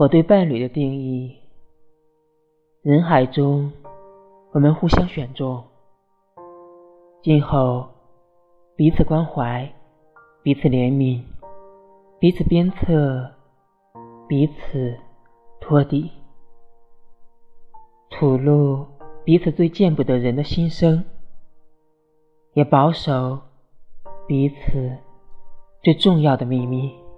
我对伴侣的定义人海中我们互相选中今后彼此关怀彼此怜悯彼此鞭策彼此托底。吐露彼此最见不得人的心声也保守彼此最重要的秘密。